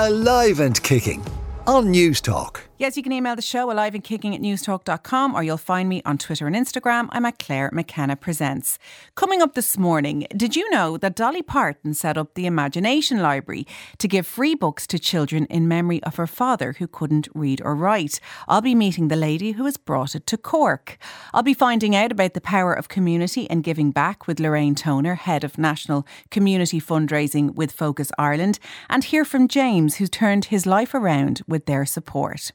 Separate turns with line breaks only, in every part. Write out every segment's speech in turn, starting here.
alive and kicking on Newstalk.
Yes, you can email the show alive and kicking at newstalk.com or you'll find me on Twitter and Instagram. I'm at Clare McKenna Presents. Coming up this morning, did you know that Dolly Parton set up the Imagination Library to give free books to children in memory of her father who couldn't read or write? I'll be meeting the lady who has brought it to Cork. I'll be finding out about the power of community and giving back with Lorraine Toner, head of National Community Fundraising with Focus Ireland, and hear from James, who turned his life around with their support.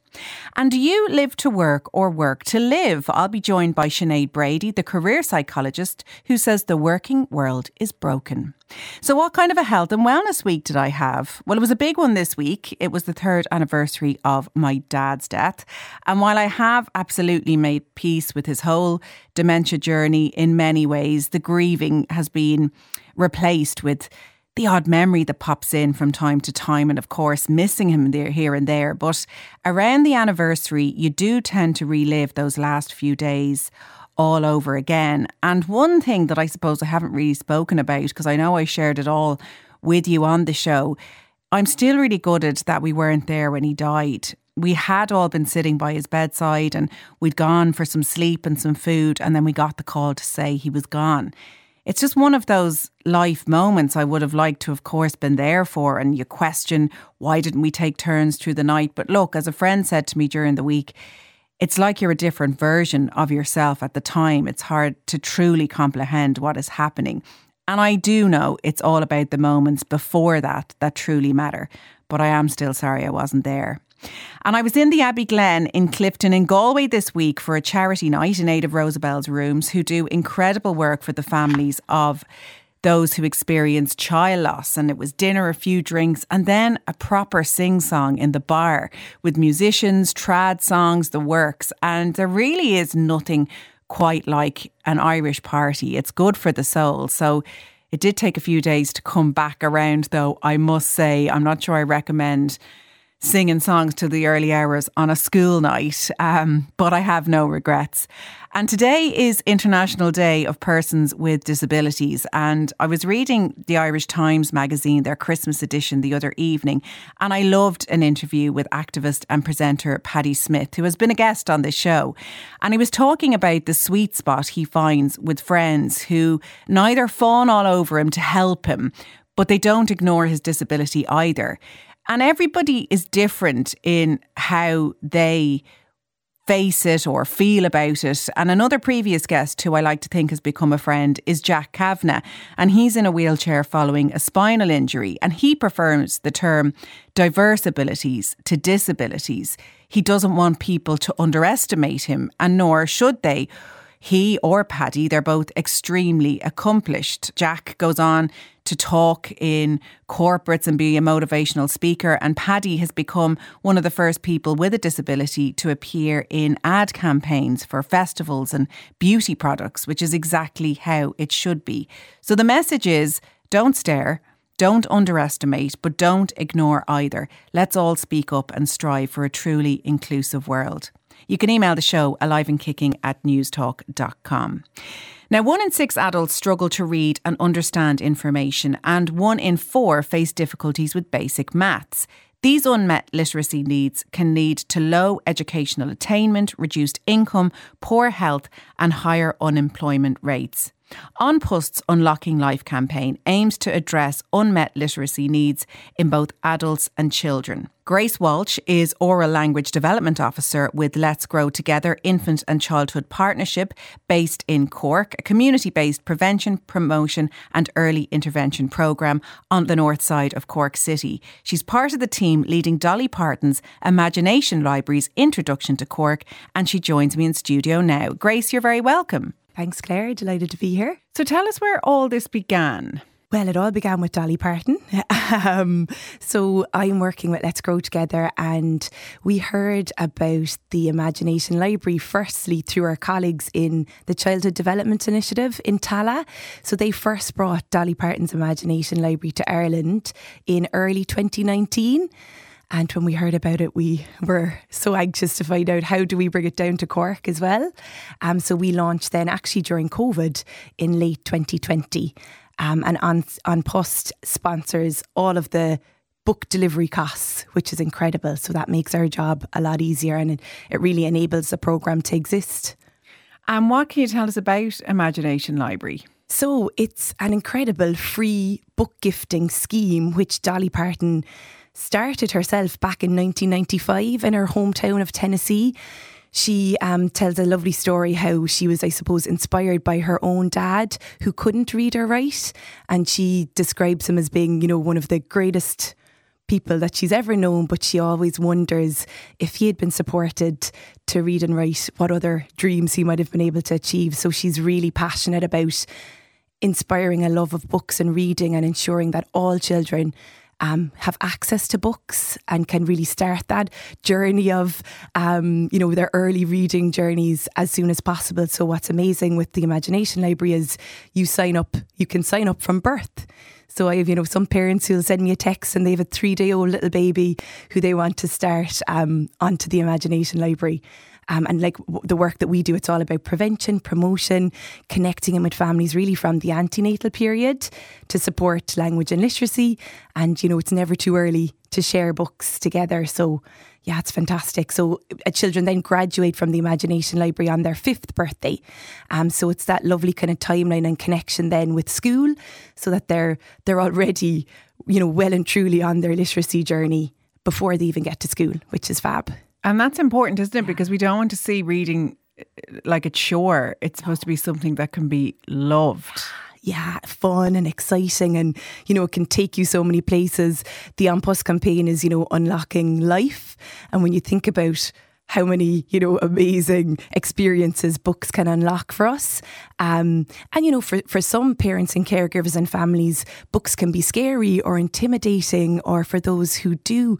And do you live to work or work to live? I'll be joined by Sinéad Brady, the career psychologist, who says the working world is broken. So, what kind of a health and wellness week did I have? Well, it was a big one this week. It was the third anniversary of my dad's death. And while I have absolutely made peace with his whole dementia journey in many ways, the grieving has been replaced with the odd memory that pops in from time to time, and of course, missing him there, here and there. But around the anniversary, you do tend to relive those last few days all over again. And one thing that I suppose I haven't really spoken about, because I know I shared it all with you on the show, I'm still really gutted that we weren't there when he died. We had all been sitting by his bedside and we'd gone for some sleep and some food, and then we got the call to say he was gone it's just one of those life moments I would have liked to, of course, been there for. And you question why didn't we take turns through the night? But look, as a friend said to me during the week, it's like you're a different version of yourself at the time. It's hard to truly comprehend what is happening. And I do know it's all about the moments before that that truly matter. But I am still sorry I wasn't there. And I was in the Abbey Glen in Clifden in Galway this week for a charity night in aid of Rosabel's Rooms, who do incredible work for the families of those who experience child loss. And it was dinner, a few drinks, and then a proper sing song in the bar with musicians, trad songs, the works. And there really is nothing quite like an Irish party. It's good for the soul. So it did take a few days to come back around, though, I must say. I'm not sure I recommend singing songs to the early hours on a school night, um, but I have no regrets. And today is International Day of Persons with Disabilities. And I was reading the Irish Times magazine, their Christmas edition, the other evening, and I loved an interview with activist and presenter Paddy Smyth, who has been a guest on this show. And he was talking about the sweet spot he finds with friends who neither fawn all over him to help him, but they don't ignore his disability either. And everybody is different in how they face it or feel about it. And another previous guest who I like to think has become a friend is Jack Kavanagh. And he's in a wheelchair following a spinal injury. And he prefers the term diverse abilities to disabilities. He doesn't want people to underestimate him, and nor should they. He or Paddy, they're both extremely accomplished. Jack goes on to talk in corporates and be a motivational speaker. And Paddy has become one of the first people with a disability to appear in ad campaigns for festivals and beauty products, which is exactly how it should be. So the message is don't stare. Don't underestimate, but don't ignore either. Let's all speak up and strive for a truly inclusive world. You can email the show alive and kicking at newstalk.com. Now, one in six adults struggle to read and understand information, and one in four face difficulties with basic maths. These unmet literacy needs can lead to low educational attainment, reduced income, poor health, and higher unemployment rates. An Post's Unlocking Life campaign aims to address unmet literacy needs in both adults and children. Grace Walsh is Oral Language Development Officer with Let's Grow Together Infant and Childhood Partnership based in Cork, a community based prevention, promotion, and early intervention programme on the north side of Cork City. She's part of the team leading Dolly Parton's Imagination Library's introduction to Cork, and she joins me in studio now. Grace, you're very welcome.
Thanks, Clare. Delighted to be here.
So tell us where all this began.
Well, it all began with Dolly Parton. um, so I'm working with Let's Grow Together, and we heard about the Imagination Library firstly through our colleagues in the Childhood Development Initiative in Tallaght. So they first brought Dolly Parton's Imagination Library to Ireland in early 2019. And when we heard about it, we were so anxious to find out how do we bring it down to Cork as well. Um, so we launched then actually during COVID in late 2020. Um, and on An Post sponsors all of the book delivery costs, which is incredible. So that makes our job a lot easier and it, it really enables the programme to exist.
And what can you tell us about Imagination Library?
So it's an incredible free book gifting scheme which Dolly Parton started herself back in 1995 in her hometown of Tennessee. She um, tells a lovely story how she was, I suppose, inspired by her own dad who couldn't read or write. And she describes him as being, you know, one of the greatest people that she's ever known, but she always wonders if he had been supported to read and write, what other dreams he might have been able to achieve. So she's really passionate about inspiring a love of books and reading and ensuring that all children um, have access to books and can really start that journey of, um, you know, their early reading journeys as soon as possible. So, what's amazing with the Imagination Library is you sign up, you can sign up from birth. So I have, you know, some parents who'll send me a text and they have a three day old little baby who they want to start um, onto the Imagination Library. Um, and like w- the work that we do, it's all about prevention, promotion, connecting them with families really from the antenatal period to support language and literacy. And, you know, it's never too early to share books together. So, yeah, it's fantastic. So, uh, children then graduate from the Imagination Library on their fifth birthday. Um, so it's that lovely kind of timeline and connection then with school, so that they're they're already, you know, well and truly on their literacy journey before they even get to school, which is fab.
And that's important, isn't it? Because we don't want to see reading uh, like a chore. It's supposed to be something that can be loved.
yeah, fun and exciting, and you know, it can take you so many places. The An Post campaign is, you know, unlocking life, and when you think about how many you know amazing experiences books can unlock for us um, and you know for, for some parents and caregivers and families books can be scary or intimidating or for those who do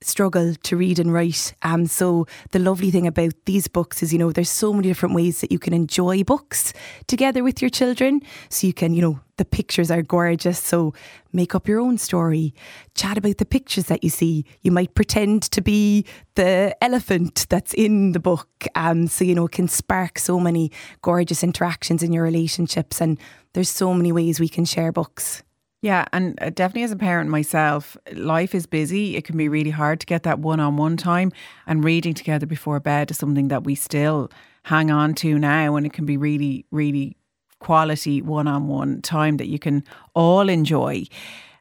struggle to read and write. Um, so the lovely thing about these books is, you know, there's so many different ways that you can enjoy books together with your children. So you can, you know, the pictures are gorgeous. So make up your own story, chat about the pictures that you see. You might pretend to be the elephant that's in the book. Um, so, you know, it can spark so many gorgeous interactions in your relationships. And there's so many ways we can share books.
Yeah, and uh, definitely as a parent myself, life is busy. It can be really hard to get that one on one time. And reading together before bed is something that we still hang on to now. And it can be really, really quality one on one time that you can all enjoy.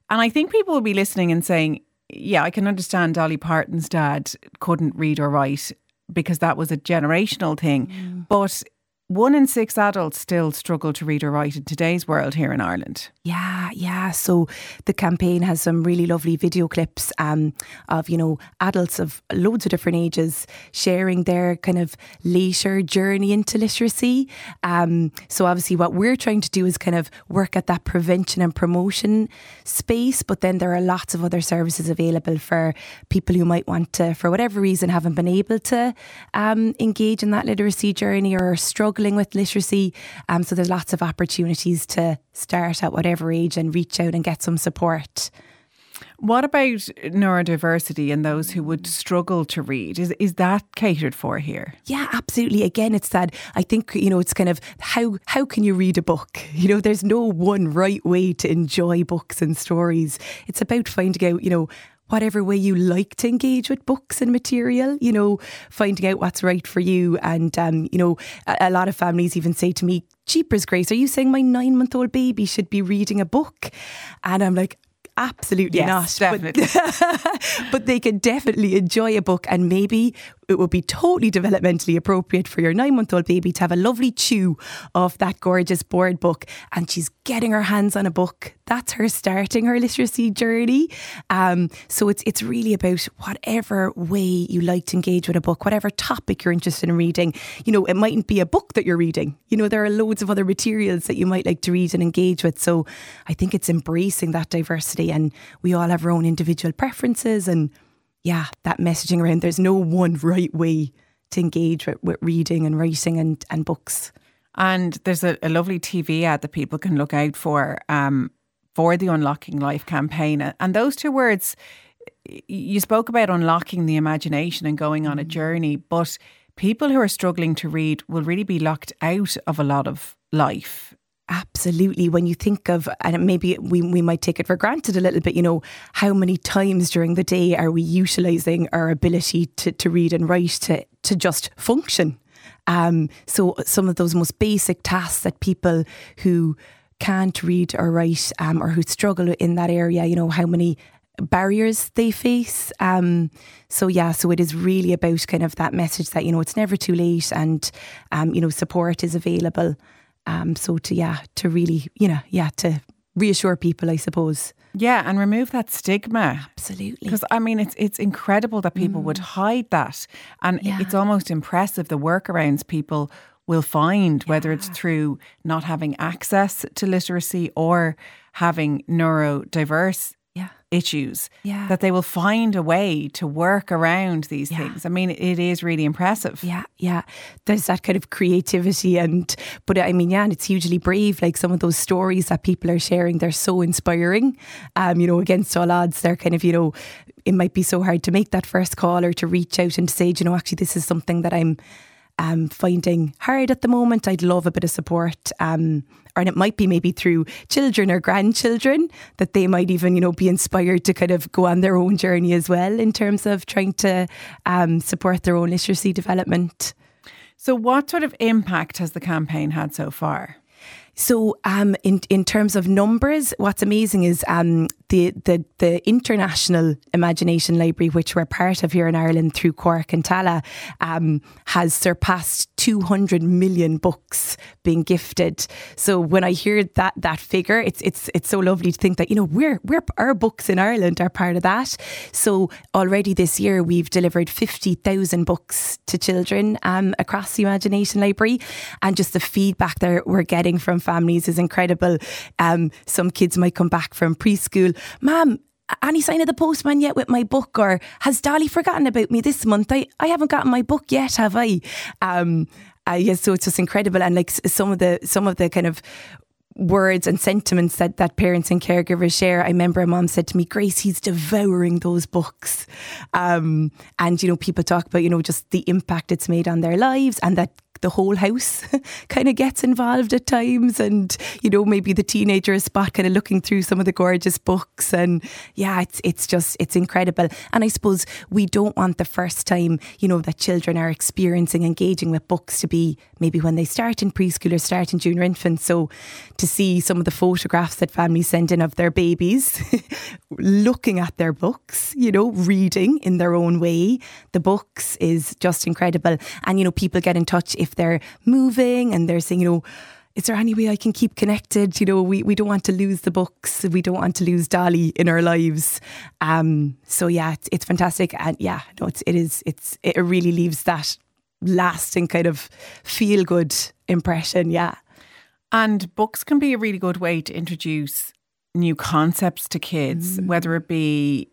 And I think people will be listening and saying, yeah, I can understand Dolly Parton's dad couldn't read or write because that was a generational thing. Mm. But one in six adults still struggle to read or write in today's world here in Ireland.
Yeah, yeah. So the campaign has some really lovely video clips um, of, you know, adults of loads of different ages sharing their kind of later journey into literacy. Um, so obviously, what we're trying to do is kind of work at that prevention and promotion space, but then there are lots of other services available for people who might want to, for whatever reason, haven't been able to um, engage in that literacy journey or struggle struggling with literacy. Um, so there's lots of opportunities to start at whatever age and reach out and get some support.
What about neurodiversity and those who would struggle to read? Is is that catered for here?
Yeah, absolutely. Again, it's that I think you know it's kind of how how can you read a book? You know, there's no one right way to enjoy books and stories. It's about finding out, you know, whatever way you like to engage with books and material, you know, finding out what's right for you. And, um, you know, a, a, lot of families even say to me, Jeepers Grace, are you saying my nine month old baby should be reading a book? And I'm like, absolutely
yes,
not.
Definitely.
But, but, they can definitely enjoy a book and maybe it would be totally developmentally appropriate for your nine month old baby to have a lovely chew of that gorgeous board book and she's getting her hands on a book. That's her starting her literacy journey. Um, so it's it's really about whatever way you like to engage with a book, whatever topic you're interested in reading. You know, it mightn't be a book that you're reading. You know, there are loads of other materials that you might like to read and engage with. So I think it's embracing that diversity and we all have our own individual preferences and yeah, that messaging around there's no one right way to engage with, with reading and writing and, and books.
And there's a, a lovely TV ad that people can look out for um, for the Unlocking Life campaign. And those two words, you spoke about unlocking the imagination and going on a mm. journey, but people who are struggling to read will really be locked out of a lot of life
Absolutely. When you think of, and maybe we, we might take it for granted a little bit, you know, how many times during the day are we utilising our ability to, to read and write to, to just function? Um, so some of those most basic tasks that people who can't read or write um, or who struggle in that area, you know, how many barriers they face. Um, so yeah, so it is really about kind of that message that you know it's never too late, and um, you know support is available. Um, so to yeah, to really you know yeah to reassure people, I suppose.
Yeah, and remove that stigma.
Absolutely.
Because I mean, it's it's incredible that people mm. would hide that, and yeah. it's almost impressive the workarounds people will find, yeah. whether it's through not having access to literacy or having neurodiverse. Issues,
yeah.
that they will find a way to work around these yeah. things. I mean, it is really impressive.
Yeah, yeah. There's that kind of creativity, and but I mean, yeah, and it's hugely brave. Like some of those stories that people are sharing, they're so inspiring. Um, you know, against all odds, they're kind of you know, it might be so hard to make that first call or to reach out and to say, you know, actually, this is something that I'm um, finding hard at the moment. I'd love a bit of support. Um, and it might be maybe through children or grandchildren that they might even, you know, be inspired to kind of go on their own journey as well in terms of trying to um, support their own literacy development.
So, what sort of impact has the campaign had so far?
So, um, in in terms of numbers, what's amazing is um, the the the international imagination library, which we're part of here in Ireland through Cork and Tallaght, um, has surpassed 200 million books being gifted. So when I hear that that figure, it's it's it's so lovely to think that you know we're we're our books in Ireland are part of that. So already this year we've delivered 50,000 books to children um, across the Imagination Library, and just the feedback that we're getting from families is incredible. Um, some kids might come back from preschool, Mom, any sign of the postman yet with my book or has Dolly forgotten about me this month? I, I haven't gotten my book yet, have I? Um, uh, yeah, so it's just incredible. And like some of the, some of the kind of words and sentiments that, that parents and caregivers share. I remember a mom said to me, Grace, he's devouring those books. Um, and, you know, people talk about, you know, just the impact it's made on their lives and that the whole house kind of gets involved at times and you know maybe the teenager is spot kind of looking through some of the gorgeous books and yeah it's it's just it's incredible. And I suppose we don't want the first time you know that children are experiencing engaging with books to be maybe when they start in preschool or start in junior infant so to see some of the photographs that families send in of their babies looking at their books you know reading in their own way the books is just incredible. And you know people get in touch if if they're moving and they're saying, you know, is there any way I can keep connected? You know, we, we don't want to lose the books. We don't want to lose Dolly in our lives. Um, so yeah, it's, it's fantastic. And yeah, no, it's, it is, it's, it really leaves that lasting kind of feel good impression. Yeah.
And books can be a really good way to introduce new concepts to kids, mm. whether it be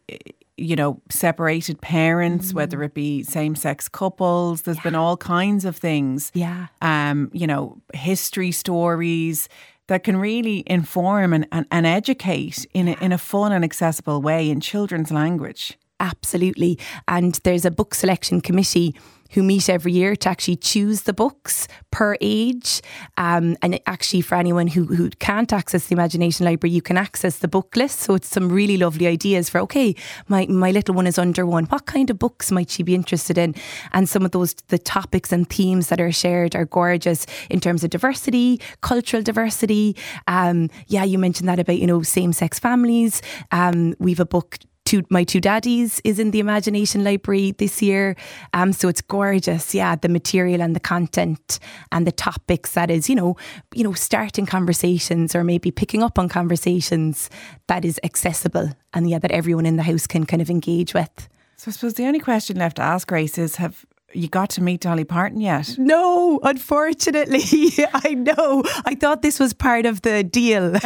you know, separated parents, mm. whether it be same sex couples. There's yeah. been all kinds of things.
Yeah.
Um, you know, history stories that can really inform and, and, and educate in a, in a fun and accessible way in children's language.
Absolutely. And there's a book selection committee who meet every year to actually choose the books per age. Um, and actually, for anyone who, who can't access the Imagination Library, you can access the book list. So it's some really lovely ideas for, okay, my, my little one is under one. What kind of books might she be interested in? And some of those, the topics and themes that are shared are gorgeous in terms of diversity, cultural diversity. Um, yeah, you mentioned that about, you know, same sex families. Um, we've a book two, my two daddies is in the Imagination Library this year. Um, so it's gorgeous. Yeah, the material and the content and the topics that is, you know, you know, starting conversations or maybe picking up on conversations that is accessible and yeah, that everyone in the house can kind of engage with.
So I suppose the only question left to ask Grace is have you got to meet Dolly Parton yet?
No, unfortunately. I know. I thought this was part of the deal.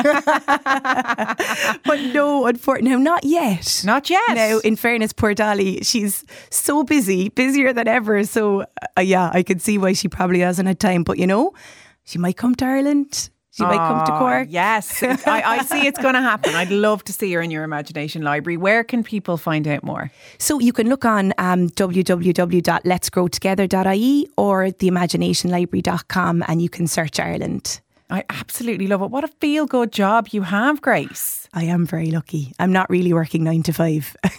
but no, unfortunately, no, not yet.
Not yet.
Now, in fairness, poor Dolly, she's so busy, busier than ever. So, uh, yeah, I can see why she probably hasn't had time. But, you know, she might come to Ireland she might come to Cork.
Yes, I, I, see it's going to happen. I'd love to see her in your imagination library. Where can people find out more?
So you can look on um, www.letsgrowtogether.ie or theimaginationlibrary.com and you can search Ireland.
I absolutely love it. What a feel good job you have, Grace.
I am very lucky. I'm not really working nine to five.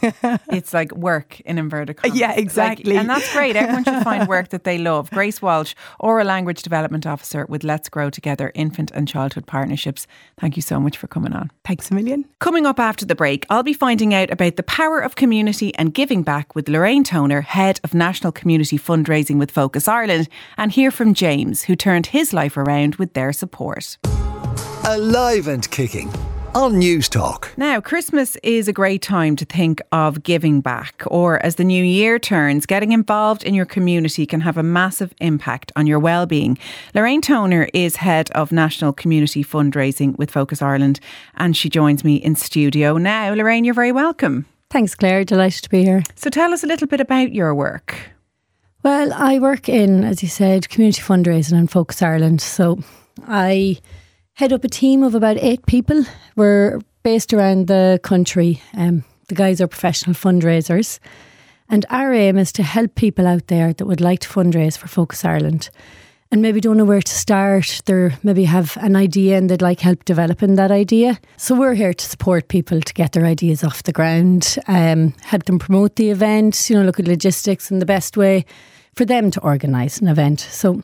it's like work in inverted commas.
Yeah, exactly.
Like, and that's great. Everyone should find work that they love. Grace Walsh, Oral Language Development Officer with Let's Grow Together Infant and Childhood Partnerships. Thank you so much for coming on.
Thanks a million.
Coming up after the break, I'll be finding out about the power of community and giving back with Lorraine Toner, Head of National Community Fundraising with Focus Ireland, and hear from James, who turned his life around with their support.
Alive and kicking on Newstalk.
Now, Christmas is a great time to think of giving back, or as the new year turns, getting involved in your community can have a massive impact on your well-being. Lorraine Toner is head of National Community Fundraising with Focus Ireland, and she joins me in studio now. Lorraine, you're very welcome.
Thanks, Clare. Delighted to be here.
So, tell us a little bit about your work.
Well, I work in, as you said, community fundraising and Focus Ireland. So, I head up a team of about eight people. We're based around the country. Um, the guys are professional fundraisers. And our aim is to help people out there that would like to fundraise for Focus Ireland and maybe don't know where to start. They maybe have an idea and they'd like help developing that idea. So we're here to support people to get their ideas off the ground, um, help them promote the event, you know, look at logistics and the best way for them to organise an event. So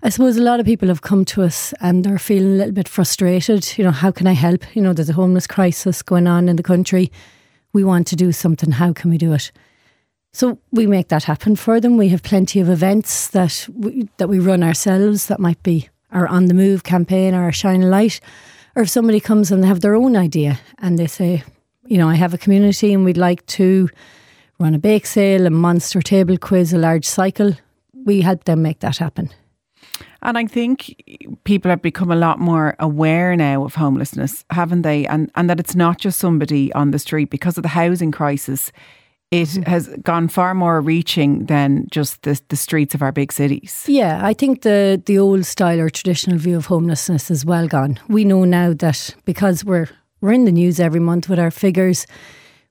I suppose a lot of people have come to us and they're feeling a little bit frustrated. You know, how can I help? You know, there's a homeless crisis going on in the country. We want to do something. How can we do it? So we make that happen for them. We have plenty of events that we, that we run ourselves. That might be our on the move campaign or our shine a light, or if somebody comes and they have their own idea and they say, you know, I have a community and we'd like to run a bake sale, a monster table quiz, a large cycle. We help them make that happen.
And I think people have become a lot more aware now of homelessness, haven't they? And and that it's not just somebody on the street because of the housing crisis. It mm-hmm. has gone far more reaching than just the, the streets of our big cities.
Yeah, I think the the old style or traditional view of homelessness is well gone. We know now that because we're we're in the news every month with our figures,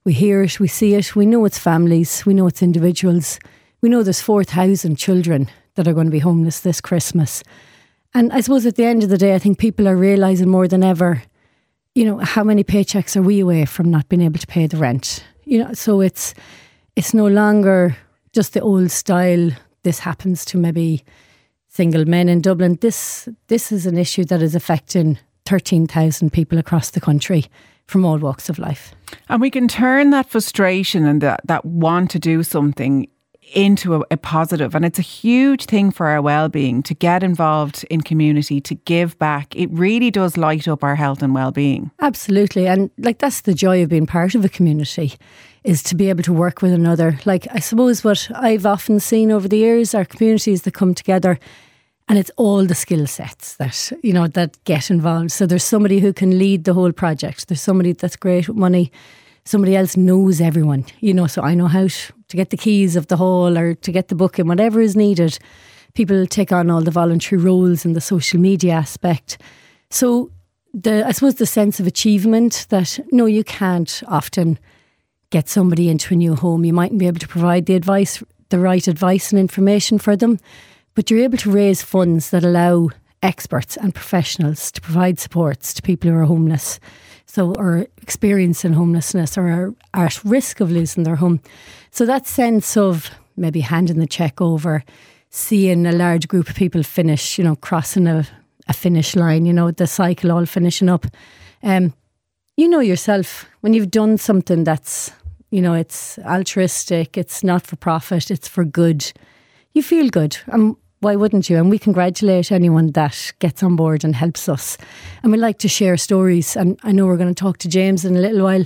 we hear it, we see it, we know it's families, we know it's individuals. We know there's 4,000 children that are going to be homeless this Christmas. And I suppose at the end of the day, I think people are realising more than ever, you know, how many paychecks are we away from not being able to pay the rent? You know, so it's it's no longer just the old style. This happens to maybe single men in Dublin. This this is an issue that is affecting thirteen thousand people across the country from all walks of life.
And we can turn that frustration and that, that want to do something into a, a, positive. And it's a huge thing for our well-being to get involved in community to give back. It really does light up our health and well-being.
Absolutely. And like that's the joy of being part of a community is to be able to work with another. Like i suppose what i've often seen over the years are communities that come together and it's all the skill sets that you know that get involved. So there's somebody who can lead the whole project. There's somebody that's great with money somebody else knows everyone, you know, so I know how to, get the keys of the hall or to get the book and whatever is needed. People take on all the voluntary roles and the social media aspect. So the I suppose the sense of achievement that no, you can't often get somebody into a new home. You mightn't be able to provide the advice, the right advice and information for them, but you're able to raise funds that allow experts and professionals to provide supports to people who are homeless so or experiencing homelessness or are at risk of losing their home. So that sense of maybe handing the check over, seeing a large group of people finish, you know, crossing a, a finish line, you know, the cycle all finishing up. Um, you know yourself when you've done something that's, you know, it's altruistic, it's not for profit, it's for good. You feel good. And why wouldn't you? And we congratulate anyone that gets on board and helps us. And we like to share stories. And I know we're going to talk to James in a little while.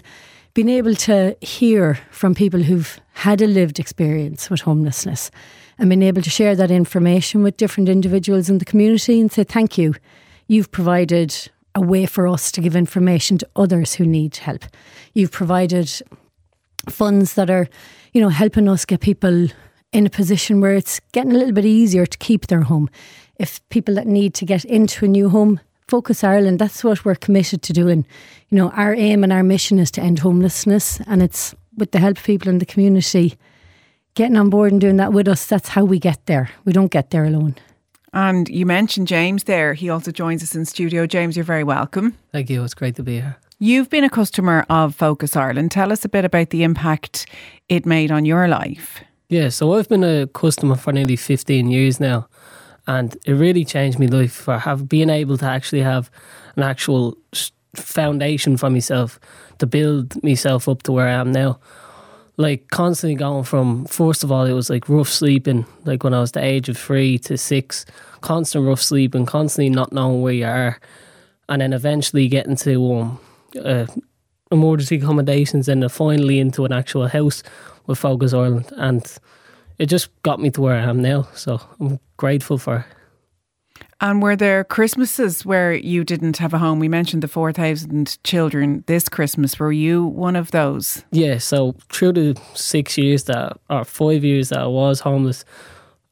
Being able to hear from people who've had a lived experience with homelessness and being able to share that information with different individuals in the community and say, thank you. You've provided a way for us to give information to others who need help. You've provided funds that are, you know, helping us get people in a position where it's getting a little bit easier to keep their home. If people that need to get into a new home, Focus Ireland, that's what we're committed to doing. You know, our aim and our mission is to end homelessness, and it's with the help of people in the community getting on board and doing that with us. That's how we get there. We don't get there alone.
And you mentioned James there. He also joins us in studio. James, you're very welcome.
Thank you. It's great to be here.
You've been a customer of Focus Ireland. Tell us a bit about the impact it made on your life.
Yeah, so I've been a customer for nearly 15 years now, and it really changed my life for have being able to actually have an actual foundation for myself to build myself up to where I am now. Like constantly going from first of all, it was like rough sleeping, like when I was the age of three to six, constant rough sleeping, constantly not knowing where you are, and then eventually getting to um, uh, emergency accommodations and then finally into an actual house with Focus Ireland. And it just got me to where I am now. So I'm grateful for
and were there Christmases where you didn't have a home? We mentioned the 4,000 children this Christmas. Were you one of those?
Yeah, so through the six years that, or five years that I was homeless,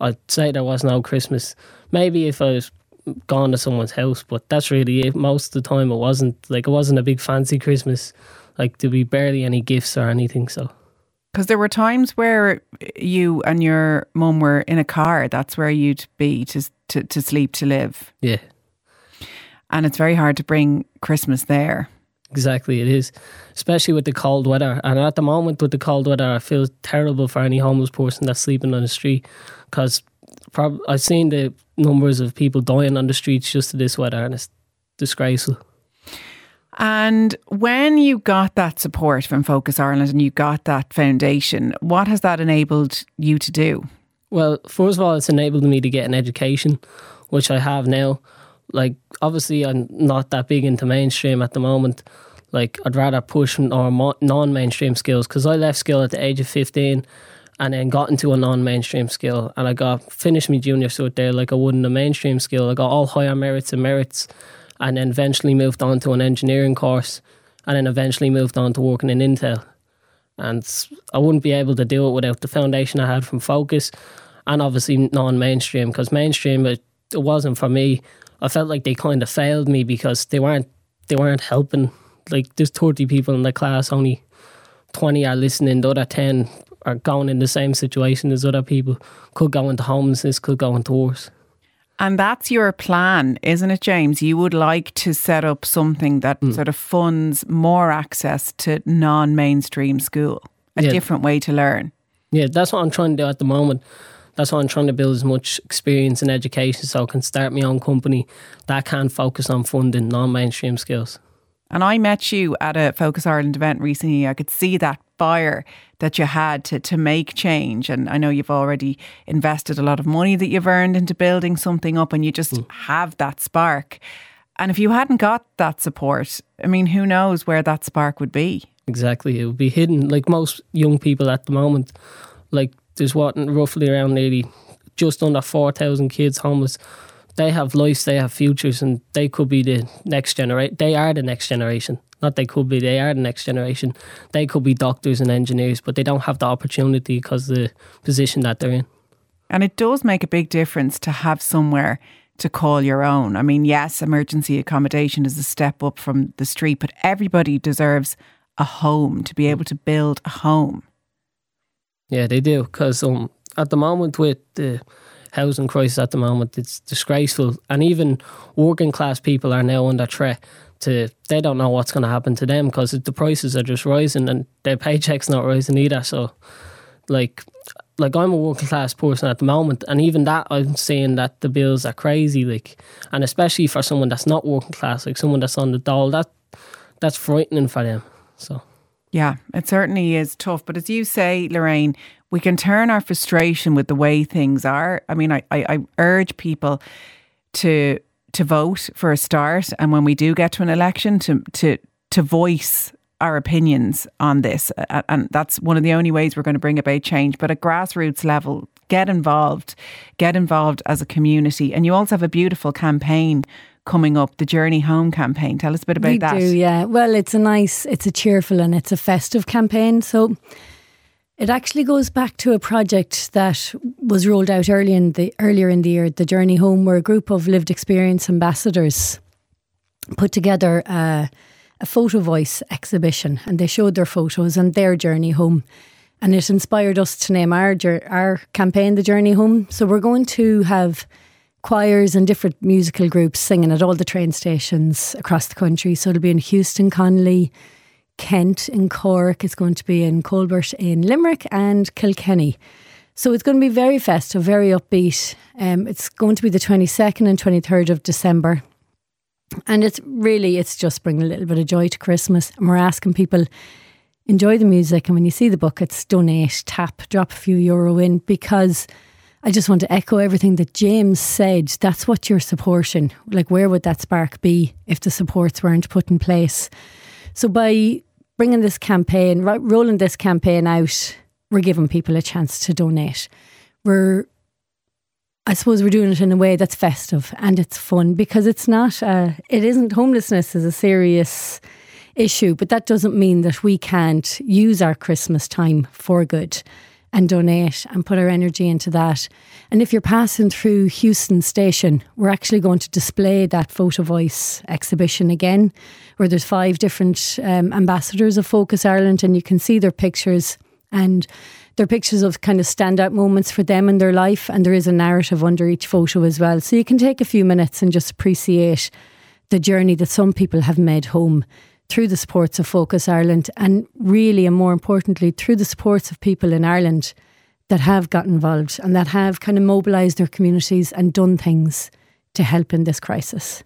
I'd say there was no Christmas. Maybe if I was gone to someone's house, but that's really it. Most of the time, it wasn't like it wasn't a big fancy Christmas. Like there be barely any gifts or anything. So,
because there were times where you and your mum were in a car. That's where you'd be to to to sleep to live.
Yeah,
and it's very hard to bring Christmas there.
Exactly, it is, especially with the cold weather. And at the moment, with the cold weather, I feel terrible for any homeless person that's sleeping on the street because prob- I've seen the numbers of people dying on the streets just to this weather, and it's disgraceful.
And when you got that support from Focus Ireland and you got that foundation, what has that enabled you to do?
Well, first of all, it's enabled me to get an education, which I have now. Like, obviously, I'm not that big into mainstream at the moment. Like, I'd rather push or non mainstream skills because I left school at the age of 15 and then got into a non-mainstream skill and I got finished my junior cert there like I would in a mainstream skill. I got all higher merits and merits and then eventually moved on to an engineering course and then eventually moved on to working in Intel. And I wouldn't be able to do it without the foundation I had from Focus and obviously non-mainstream because mainstream it, it wasn't for me. I felt like they kind of failed me because they weren't they weren't helping. Like there's 30 people in the class, only 20 are listening, the other 10 are going in the same situation as other people. Could go into homelessness, could go into worse.
And that's your plan, isn't it, James? You would like to set up something that mm. sort of funds more access to non mainstream school, a yeah. different way to learn.
Yeah, that's what I'm trying to do at the moment. That's why I'm trying to build as much experience in education so I can start my own company that can focus on funding non mainstream skills.
And I met you at a Focus Ireland event recently. I could see that fire that you had to, to make change. And I know you've already invested a lot of money that you've earned into building something up and you just mm. have that spark. And if you hadn't got that support, I mean, who knows where that spark would be?
Exactly. It would be hidden. Like most young people at the moment, like there's what, roughly around nearly just under 4,000 kids homeless they have lives, they have futures, and they could be the next generation. They are the next generation. Not they could be, they are the next generation. They could be doctors and engineers, but they don't have the opportunity because the position that they're in.
And it does make a big difference to have somewhere to call your own. I mean, yes, emergency accommodation is a step up from the street, but everybody deserves a home to be able to build a home.
Yeah, they do. Because um, at the moment, with the housing crisis at the moment. It's disgraceful. And even working class people are now under threat to, they don't know what's going to happen to them because the prices are just rising and their paycheck's not rising either. So, like, like I'm a working class person at the moment, and even that I'm saying that the bills are crazy, like, and especially for someone that's not working class, like someone that's on the dole, that that's frightening for them. So,
yeah, it certainly is tough. But as you say, Lorraine, we can turn our frustration with the way things are. I mean, I, I, I urge people to to vote for a start, and when we do get to an election, to to to voice our opinions on this, and that's one of the only ways we're going to bring about change. But at grassroots level, get involved, get involved as a community, and you also have a beautiful campaign coming up, the Journey Home campaign. Tell us a bit about
we
that.
Do, yeah. Well, it's a nice, it's a cheerful, and it's a festive campaign. So it actually goes back to a project that was rolled out early in the earlier in the year, the Journey Home, where a group of lived experience ambassadors put together a, a photo voice exhibition, and they showed their photos and their journey home, and it inspired us to name our our campaign the Journey Home. So we're going to have choirs and different musical groups singing at all the train stations across the country. So it'll be in Heuston, Connolly, Kent, in Cork. It's going to be in Colbert, in Limerick, and Kilkenny. So it's going to be very festive, very upbeat. Um, it's going to be the 22nd and 23rd of December. And it's really, it's just bringing a little bit of joy to Christmas. And we're asking people, enjoy the music. And when you see the buckets, donate, tap, drop a few euro in because I just want to echo everything that James said. That's what you're supporting. Like, where would that spark be if the supports weren't put in place? So, by bringing this campaign, rolling this campaign out, we're giving people a chance to donate. We're, I suppose, we're doing it in a way that's festive and it's fun because it's not, uh, it isn't homelessness is a serious issue, but that doesn't mean that we can't use our Christmas time for good and donate and put our energy into that. And if you're passing through Heuston Station, we're actually going to display that photo voice exhibition again, where there's five different um, ambassadors of Focus Ireland, and you can see their pictures and they're pictures of kind of standout moments for them in their life, and there is a narrative under each photo as well. So you can take a few minutes and just appreciate the journey that some people have made home through the supports of Focus Ireland and really and more importantly through the supports of people in Ireland that have got involved and that have kind of mobilised their communities and done things to help in this crisis.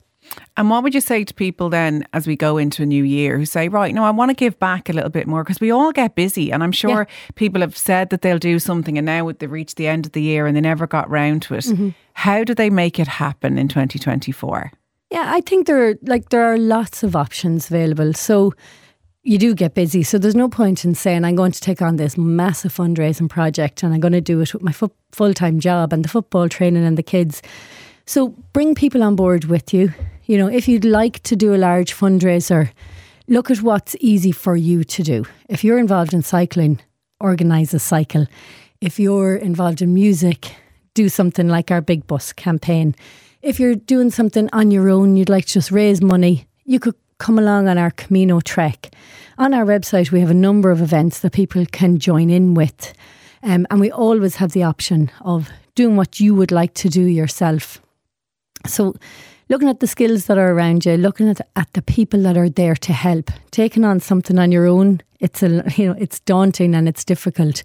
And what would you say to people then as we go into a new year who say, right, no, I want to give back a little bit more because we all get busy. And I'm sure yeah. people have said that they'll do something and now they've reached the end of the year and they never got round to it. Mm-hmm. How do they make it happen in 2024?
Yeah, I think there are like there are lots of options available. So you do get busy. So there's no point in saying I'm going to take on this massive fundraising project and I'm going to do it with my fo- full time job and the football training and the kids. So bring people on board with you. You know, if you'd like to do a large fundraiser, look at what's easy for you to do. If you're involved in cycling, organise a cycle. If you're involved in music, do something like our Big Bus campaign if you're doing something on your own, you'd like to just raise money, you could come along on our Camino trek. On our website, we have a number of events that people can join in with. Um, and we always have the option of doing what you would like to do yourself. So, looking at the skills that are around you, looking at, at the people that are there to help, taking on something on your own, it's a you know it's daunting and it's difficult.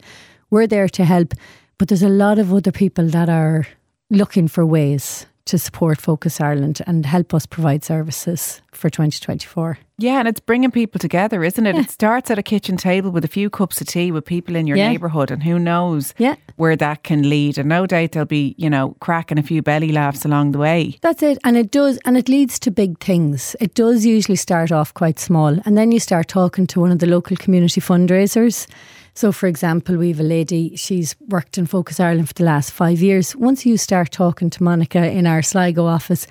We're there to help, but there's a lot of other people that are looking for ways to support Focus Ireland and help us provide services for 2024.
Yeah, and it's bringing people together, isn't it? Yeah. It starts at a kitchen table with a few cups of tea with people in your yeah. neighbourhood, and who knows yeah. where that can lead. And no doubt there'll be, you know, cracking a few belly laughs along the way.
That's it. And it does, and it leads to big things. It does usually start off quite small, and then you start talking to one of the local community fundraisers so, for example, we have a lady, she's worked in Focus Ireland for the last five years. Once you start talking to Monica in our Sligo office,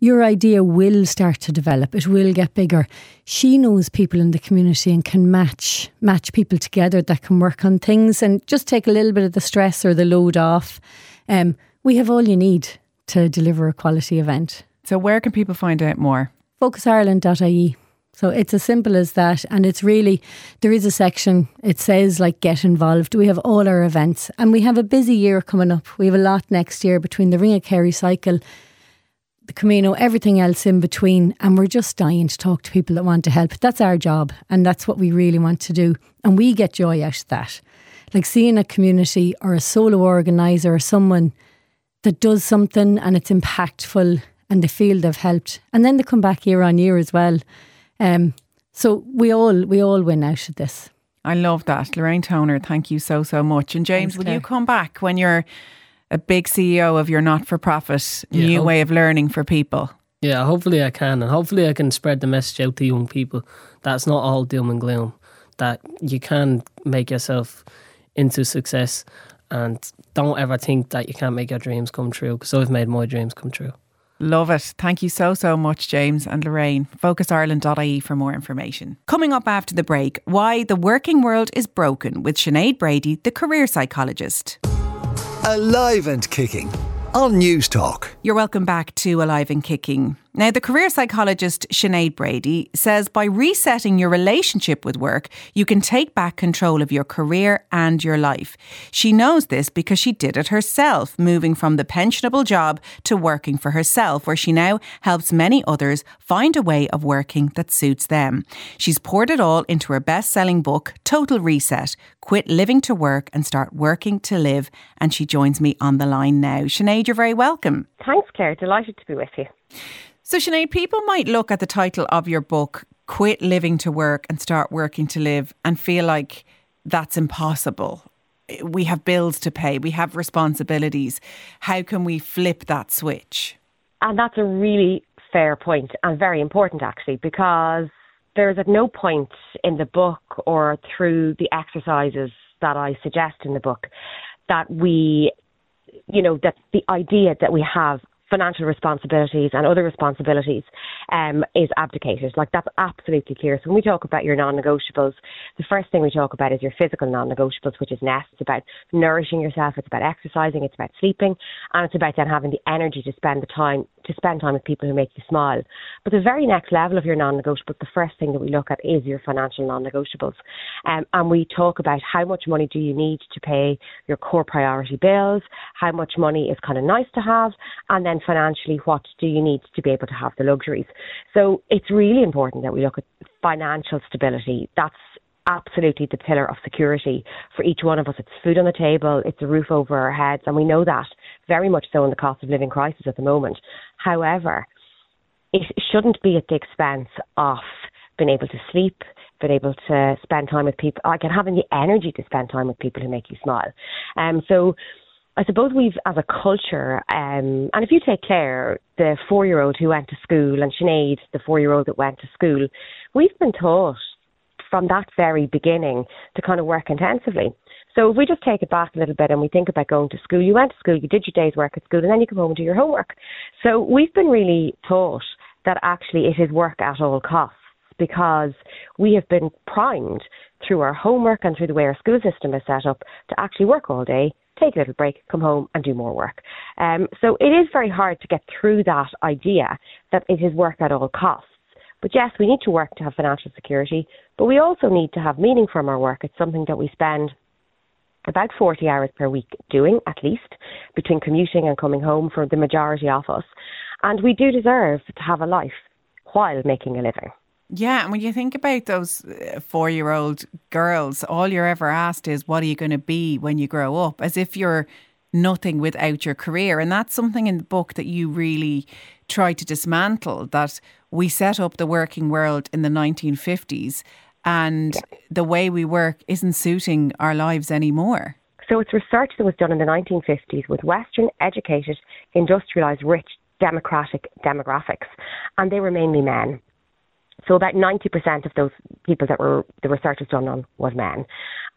your idea will start to develop. It will get bigger. She knows people in the community and can match match people together that can work on things and just take a little bit of the stress or the load off. Um, we have all you need to deliver a quality event.
So, where can people find out more?
FocusIreland.ie. So it's as simple as that. And it's really, there is a section, it says like get involved. We have all our events and we have a busy year coming up. We have a lot next year between the Ring of Kerry cycle, the Camino, everything else in between. And we're just dying to talk to people that want to help. That's our job. And that's what we really want to do. And we get joy out of that. Like seeing a community or a solo organiser or someone that does something and it's impactful and they feel they've helped. And then they come back year on year as well. Um, so we all we all win out of this.
I love that, Lorraine Toner. Thank you so so much. And James, Thanks, will you come back when you're a big CEO of your not-for-profit yeah, new hope- way of learning for people?
Yeah, hopefully I can, and hopefully I can spread the message out to young people. That's not all doom and gloom. That you can make yourself into success, and don't ever think that you can't make your dreams come true. Because I've made my dreams come true.
Love it. Thank you so, so much, James and Lorraine. FocusIreland.ie for more information. Coming up after the break, why the working world is broken with Sinéad Brady, the career psychologist.
Alive and kicking on Newstalk.
You're welcome back to Alive and Kicking. Now, the career psychologist Sinéad Brady says by resetting your relationship with work, you can take back control of your career and your life. She knows this because she did it herself, moving from the pensionable job to working for herself, where she now helps many others find a way of working that suits them. She's poured it all into her best selling book, Total Reset Quit Living to Work and Start Working to Live. And she joins me on the line now. Sinéad, you're very welcome.
Thanks, Clare. Delighted to be with you.
So, Sinéad, people might look at the title of your book, Quit Living to Work and Start Working to Live, and feel like that's impossible. We have bills to pay, we have responsibilities. How can we flip that switch?
And that's a really fair point and very important, actually, because there's at no point in the book or through the exercises that I suggest in the book that we, you know, that the idea that we have financial responsibilities and other responsibilities um, is abdicated. Like that's absolutely clear. So when we talk about your non-negotiables, the first thing we talk about is your physical non-negotiables, which is nest. It's about nourishing yourself. It's about exercising. It's about sleeping, and it's about then having the energy to spend the time to spend time with people who make you smile. But the very next level of your non-negotiables, the first thing that we look at is your financial non-negotiables, um, and we talk about how much money do you need to pay your core priority bills, how much money is kind of nice to have, and then financially what do you need to be able to have the luxuries. So it's really important that we look at financial stability. That's absolutely the pillar of security for each one of us. It's food on the table, it's a roof over our heads, and we know that very much so in the cost of living crisis at the moment. However, it shouldn't be at the expense of being able to sleep, being able to spend time with people, like having the energy to spend time with people who make you smile. Um, so I suppose we've, as a culture, um, and if you take Clare, the four-year-old who went to school, and Sinéad, the four-year-old that went to school, we've been taught from that very beginning to kind of work intensively. So if we just take it back a little bit and we think about going to school, you went to school, you did your day's work at school, and then you come home and do your homework. So we've been really taught that actually it is work at all costs because we have been primed through our homework and through the way our school system is set up to actually work all day, take a little break, come home and do more work. Um, so it is very hard to get through that idea that it is work at all costs. But yes, we need to work to have financial security, but we also need to have meaning from our work. It's something that we spend about 40 hours per week doing, at least, between commuting and coming home for the majority of us. And we do deserve to have a life while making a living.
Yeah, and when you think about those uh, four year old girls, all you're ever asked is, What are you going to be when you grow up? As if you're nothing without your career. And that's something in the book that you really try to dismantle that we set up the working world in the 1950s and yeah. the way we work isn't suiting our lives anymore.
So it's research that was done in the 1950s with Western educated, industrialised, rich, democratic demographics, and they were mainly men. So about 90% of those people that were the research was done on was men.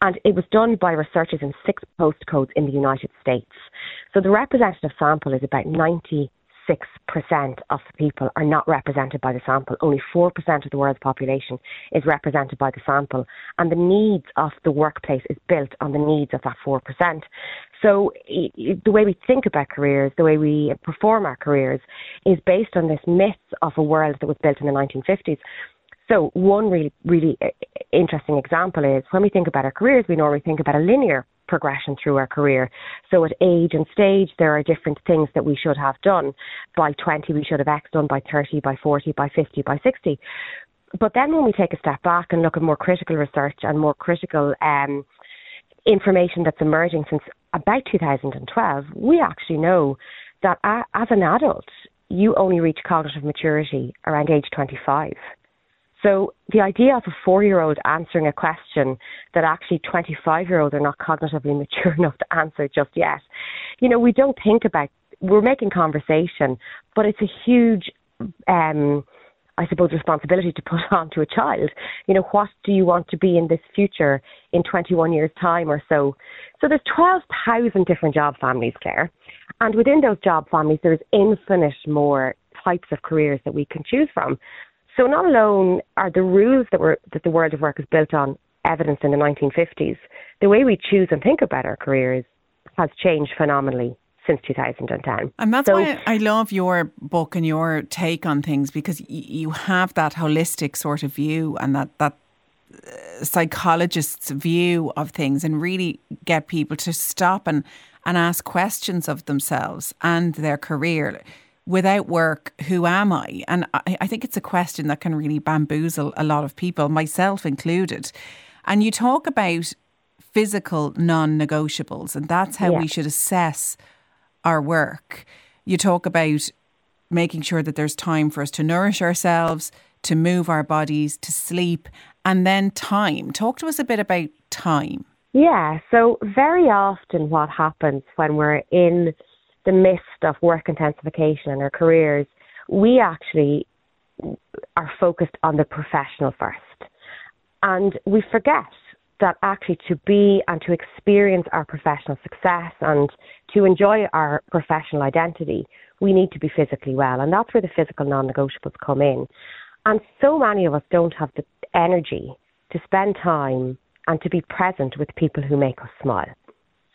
And it was done by researchers in six postcodes in the United States. So the representative sample is about 90 6% of the people are not represented by the sample. Only 4% of the world's population is represented by the sample. And the needs of the workplace is built on the needs of that 4%. So the way we think about careers, the way we perform our careers is based on this myth of a world that was built in the 1950s. So one really, really uh, interesting example is when we think about our careers, we normally think about a linear progression through our career. So at age and stage, there are different things that we should have done. By 20, we should have X done. By 30, by 40, by 50, by 60. But then when we take a step back and look at more critical research and more critical um, information that's emerging since about 2012, we actually know that as an adult, you only reach cognitive maturity around age 25. So the idea of a four year old answering a question that actually 25 year olds are not cognitively mature enough to answer just yet, you know, we don't think about, we're making conversation, but it's a huge, um, I suppose, responsibility to put on to a child. You know, what do you want to be in this future in 21 years' time or so? So there's 12,000 different job families, Clare. And within those job families, there's infinite more types of careers that we can choose from. So not alone are the rules that were that the world of work is built on evidence in the 1950s, the way we choose and think about our careers has changed phenomenally since 2010.
And that's so, why I love your book and your take on things because you have that holistic sort of view and that, that uh, psychologist's view of things and really get people to stop and, and ask questions of themselves and their career. Without work, who am I? And I, I think it's a question that can really bamboozle a lot of people, myself included. And you talk about physical non negotiables, and that's how yeah. we should assess our work. You talk about making sure that there's time for us to nourish ourselves, to move our bodies, to sleep, and then time. Talk to us a bit about time.
Yeah, so very often what happens when we're in the midst of work intensification in our careers, we actually are focused on the professional first. And we forget that actually to be and to experience our professional success and to enjoy our professional identity, we need to be physically well. And that's where the physical non negotiables come in. And so many of us don't have the energy to spend time and to be present with people who make us smile.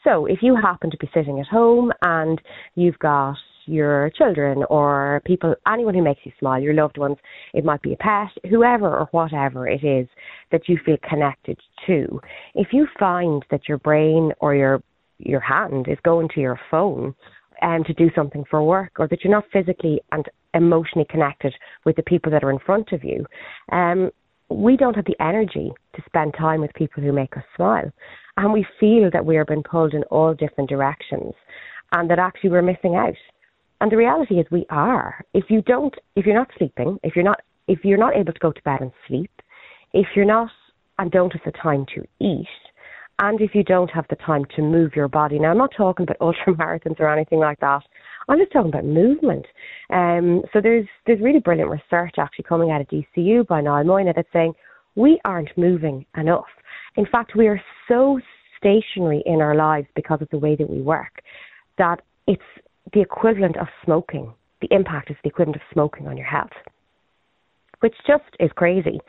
So if you happen to be sitting at home and you've got your children or people, anyone who makes you smile, your loved ones. It might be a pet, whoever or whatever it is that you feel connected to. If you find that your brain or your your hand is going to your phone um, to do something for work, or that you're not physically and emotionally connected with the people that are in front of you, um, we don't have the energy to spend time with people who make us smile. And we feel that we are being pulled in all different directions and that actually we're missing out. And the reality is we are. If you don't, if you're not sleeping, if you're not, if you're not able to go to bed and sleep, if you're not and don't have the time to eat, and if you don't have the time to move your body. Now, I'm not talking about ultra marathons or anything like that. I'm just talking about movement. Um, so there's there's really brilliant research actually coming out of DCU by Niall Moyna that's saying we aren't moving enough. In fact, we are so stationary in our lives because of the way that we work that it's the equivalent of smoking. The impact is the equivalent of smoking on your health, which just is crazy.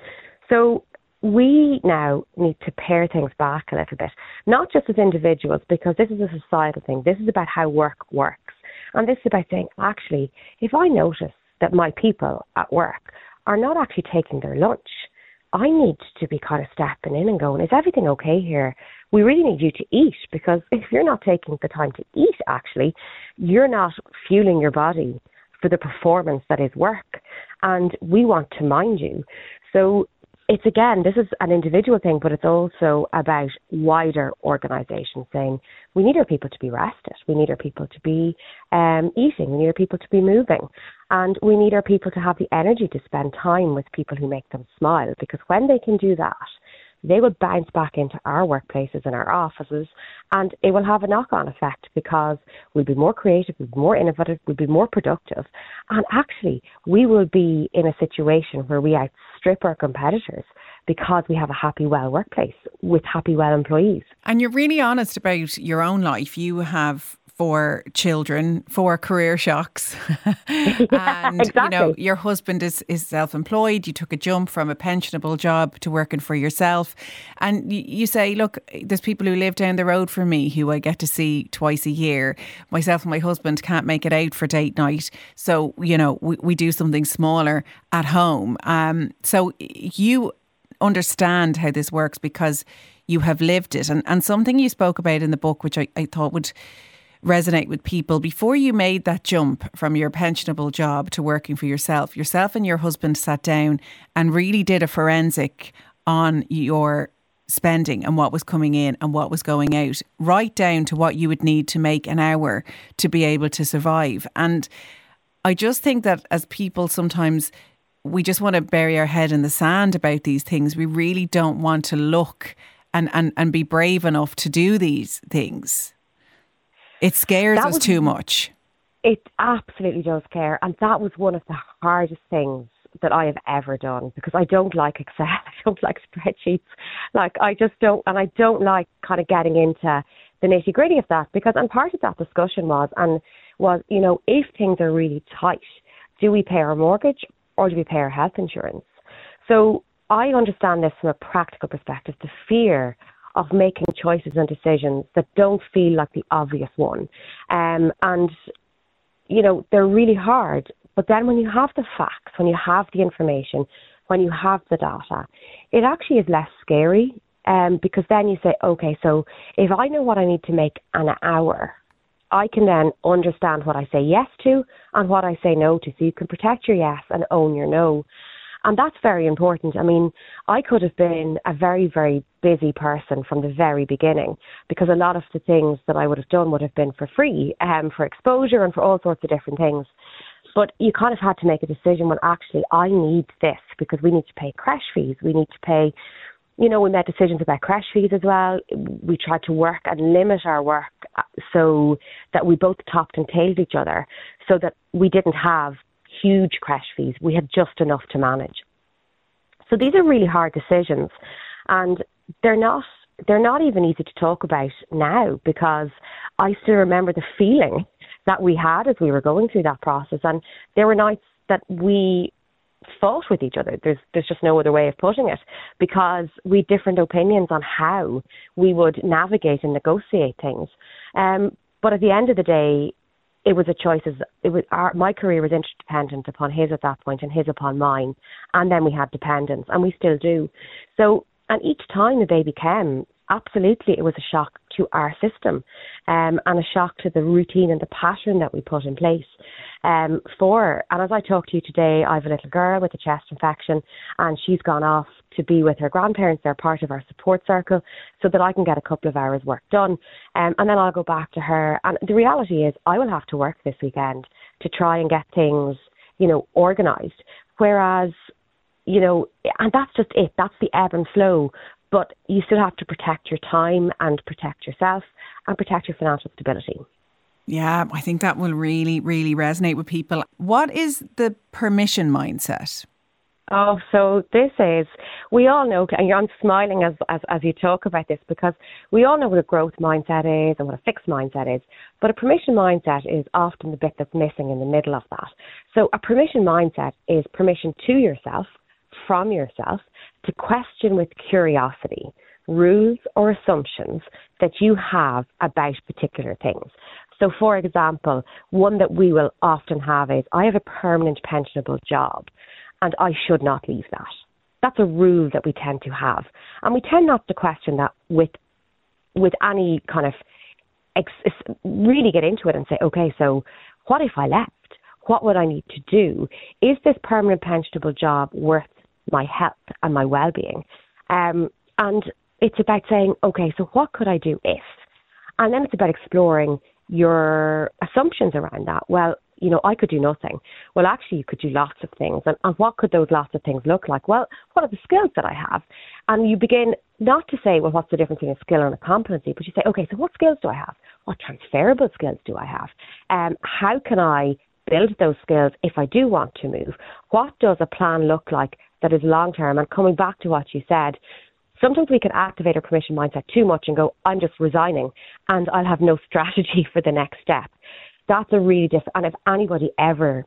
So we now need to pare things back a little bit, not just as individuals, because this is a societal thing. This is about how work works. And this is about saying, actually, if I notice that my people at work are not actually taking their lunch, I need to be kind of stepping in and going, is everything okay here? We really need you to eat because if you're not taking the time to eat, actually, you're not fueling your body for the performance that is work. And we want to mind you. So it's again, this is an individual thing, but it's also about wider organisations saying we need our people to be rested, we need our people to be um, eating, we need our people to be moving, and we need our people to have the energy to spend time with people who make them smile. Because when they can do that, they will bounce back into our workplaces and our offices, and it will have a knock on effect because we'll be more creative, we'll be more innovative, we'll be more productive, and actually, we will be in a situation where we outstrip our competitors because we have a happy, well workplace with happy, well employees.
And you're really honest about your own life. You have for children, for career shocks.
yeah, and exactly.
you know, your husband is, is self employed. You took a jump from a pensionable job to working for yourself. And you, you say, look, there's people who live down the road from me who I get to see twice a year. Myself and my husband can't make it out for date night. So, you know, we, we do something smaller at home. Um, so you understand how this works because you have lived it. And, and something you spoke about in the book, which I, I thought would resonate with people. Before you made that jump from your pensionable job to working for yourself, yourself and your husband sat down and really did a forensic on your spending and what was coming in and what was going out, right down to what you would need to make an hour to be able to survive. And I just think that as people sometimes we just want to bury our head in the sand about these things. We really don't want to look and, and, and be brave enough to do these things. It scares that us was, too much.
It absolutely does scare. And that was one of the hardest things that I have ever done because I don't like Excel. I don't like spreadsheets. Like, I just don't, and I don't like kind of getting into the nitty gritty of that because, and part of that discussion was, and was, you know, if things are really tight, do we pay our mortgage or do we pay our health insurance? So I understand this from a practical perspective. The fear of making choices and decisions that don't feel like the obvious one. Um, and, you know, they're really hard. But then when you have the facts, when you have the information, when you have the data, it actually is less scary um, because then you say, okay, so if I know what I need to make an hour, I can then understand what I say yes to and what I say no to. So you can protect your yes and own your no. And that's very important. I mean, I could have been a very, very busy person from the very beginning because a lot of the things that I would have done would have been for free, um, for exposure and for all sorts of different things. But you kind of had to make a decision when actually I need this because we need to pay crèche fees, we need to pay you know, we made decisions about crèche fees as well. We tried to work and limit our work uh, so that we both topped and tailed each other so that we didn't have huge crèche fees. We had just enough to manage. So these are really hard decisions and they're not they're not even easy to talk about now because I still remember the feeling that we had as we were going through that process and there were nights that we fought with each other. There's there's just no other way of putting it because we had different opinions on how we would navigate and negotiate things. Um, but at the end of the day, it was a choice. As it was our, my career was interdependent upon his at that point and his upon mine, and then we had dependence, and we still do. So, and each time the baby came, absolutely, it was a shock to our system, um, and a shock to the routine and the pattern that we put in place um, for. And as I talk to you today, I have a little girl with a chest infection, and she's gone off to be with her grandparents. They're part of our support circle, so that I can get a couple of hours work done, um, and then I'll go back to her. And the reality is, I will have to work this weekend to try and get things, you know, organised. Whereas you know, and that's just it. That's the ebb and flow. But you still have to protect your time and protect yourself and protect your financial stability.
Yeah, I think that will really, really resonate with people. What is the permission mindset?
Oh, so this is, we all know, and I'm smiling as, as, as you talk about this because we all know what a growth mindset is and what a fixed mindset is. But a permission mindset is often the bit that's missing in the middle of that. So a permission mindset is permission to yourself, from yourself, to question with curiosity rules or assumptions that you have about particular things. So, for example, one that we will often have is I have a permanent pensionable job and I should not leave that. That's a rule that we tend to have. And we tend not to question that with, with any kind of ex- really get into it and say, okay, so what if I left? What would I need to do? Is this permanent pensionable job worth my health and my well-being. Um, and it's about saying, okay, so what could I do if? And then it's about exploring your assumptions around that. Well, you know, I could do nothing. Well, actually, you could do lots of things. And, and what could those lots of things look like? Well, what are the skills that I have? And you begin not to say, well, what's the difference between a skill and a competency, but you say, okay, so what skills do I have? What transferable skills do I have? Um, how can I build those skills if I do want to move? What does a plan look like that is long term. And coming back to what you said, sometimes we can activate our permission mindset too much and go, I'm just resigning and I'll have no strategy for the next step. That's a really different, and if anybody ever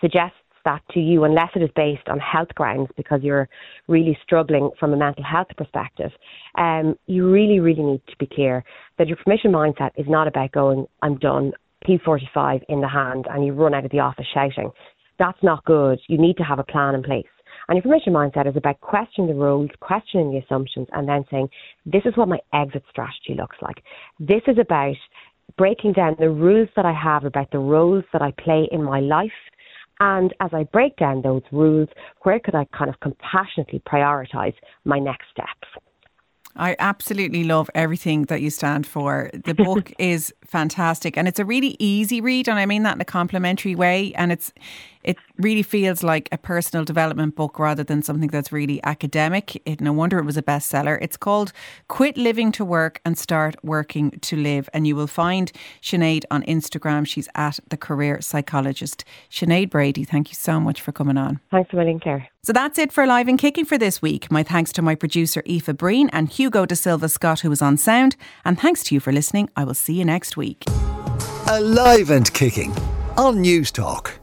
suggests that to you, unless it is based on health grounds because you're really struggling from a mental health perspective, um, you really, really need to be clear that your permission mindset is not about going, I'm done, P45 in the hand, and you run out of the office shouting. That's not good. You need to have a plan in place. And information mindset is about questioning the rules, questioning the assumptions, and then saying, this is what my exit strategy looks like. This is about breaking down the rules that I have about the roles that I play in my life. And as I break down those rules, where could I kind of compassionately prioritize my next steps?
I absolutely love everything that you stand for. The book is fantastic and it's a really easy read and I mean that in a complimentary way and it's it really feels like a personal development book rather than something that's really academic. It, no wonder it was a bestseller. It's called Quit Living to Work and Start Working to Live. And you will find Sinéad on Instagram. She's at The Career Psychologist. Sinéad Brady, thank you so much for coming on.
Thanks a million, Clare.
So that's it for Live and Kicking for this week. My thanks to my producer, Aoife Breen, and Hugo De Silva Scott, who was on sound. And thanks to you for listening. I will see you next week.
Alive and Kicking on Newstalk.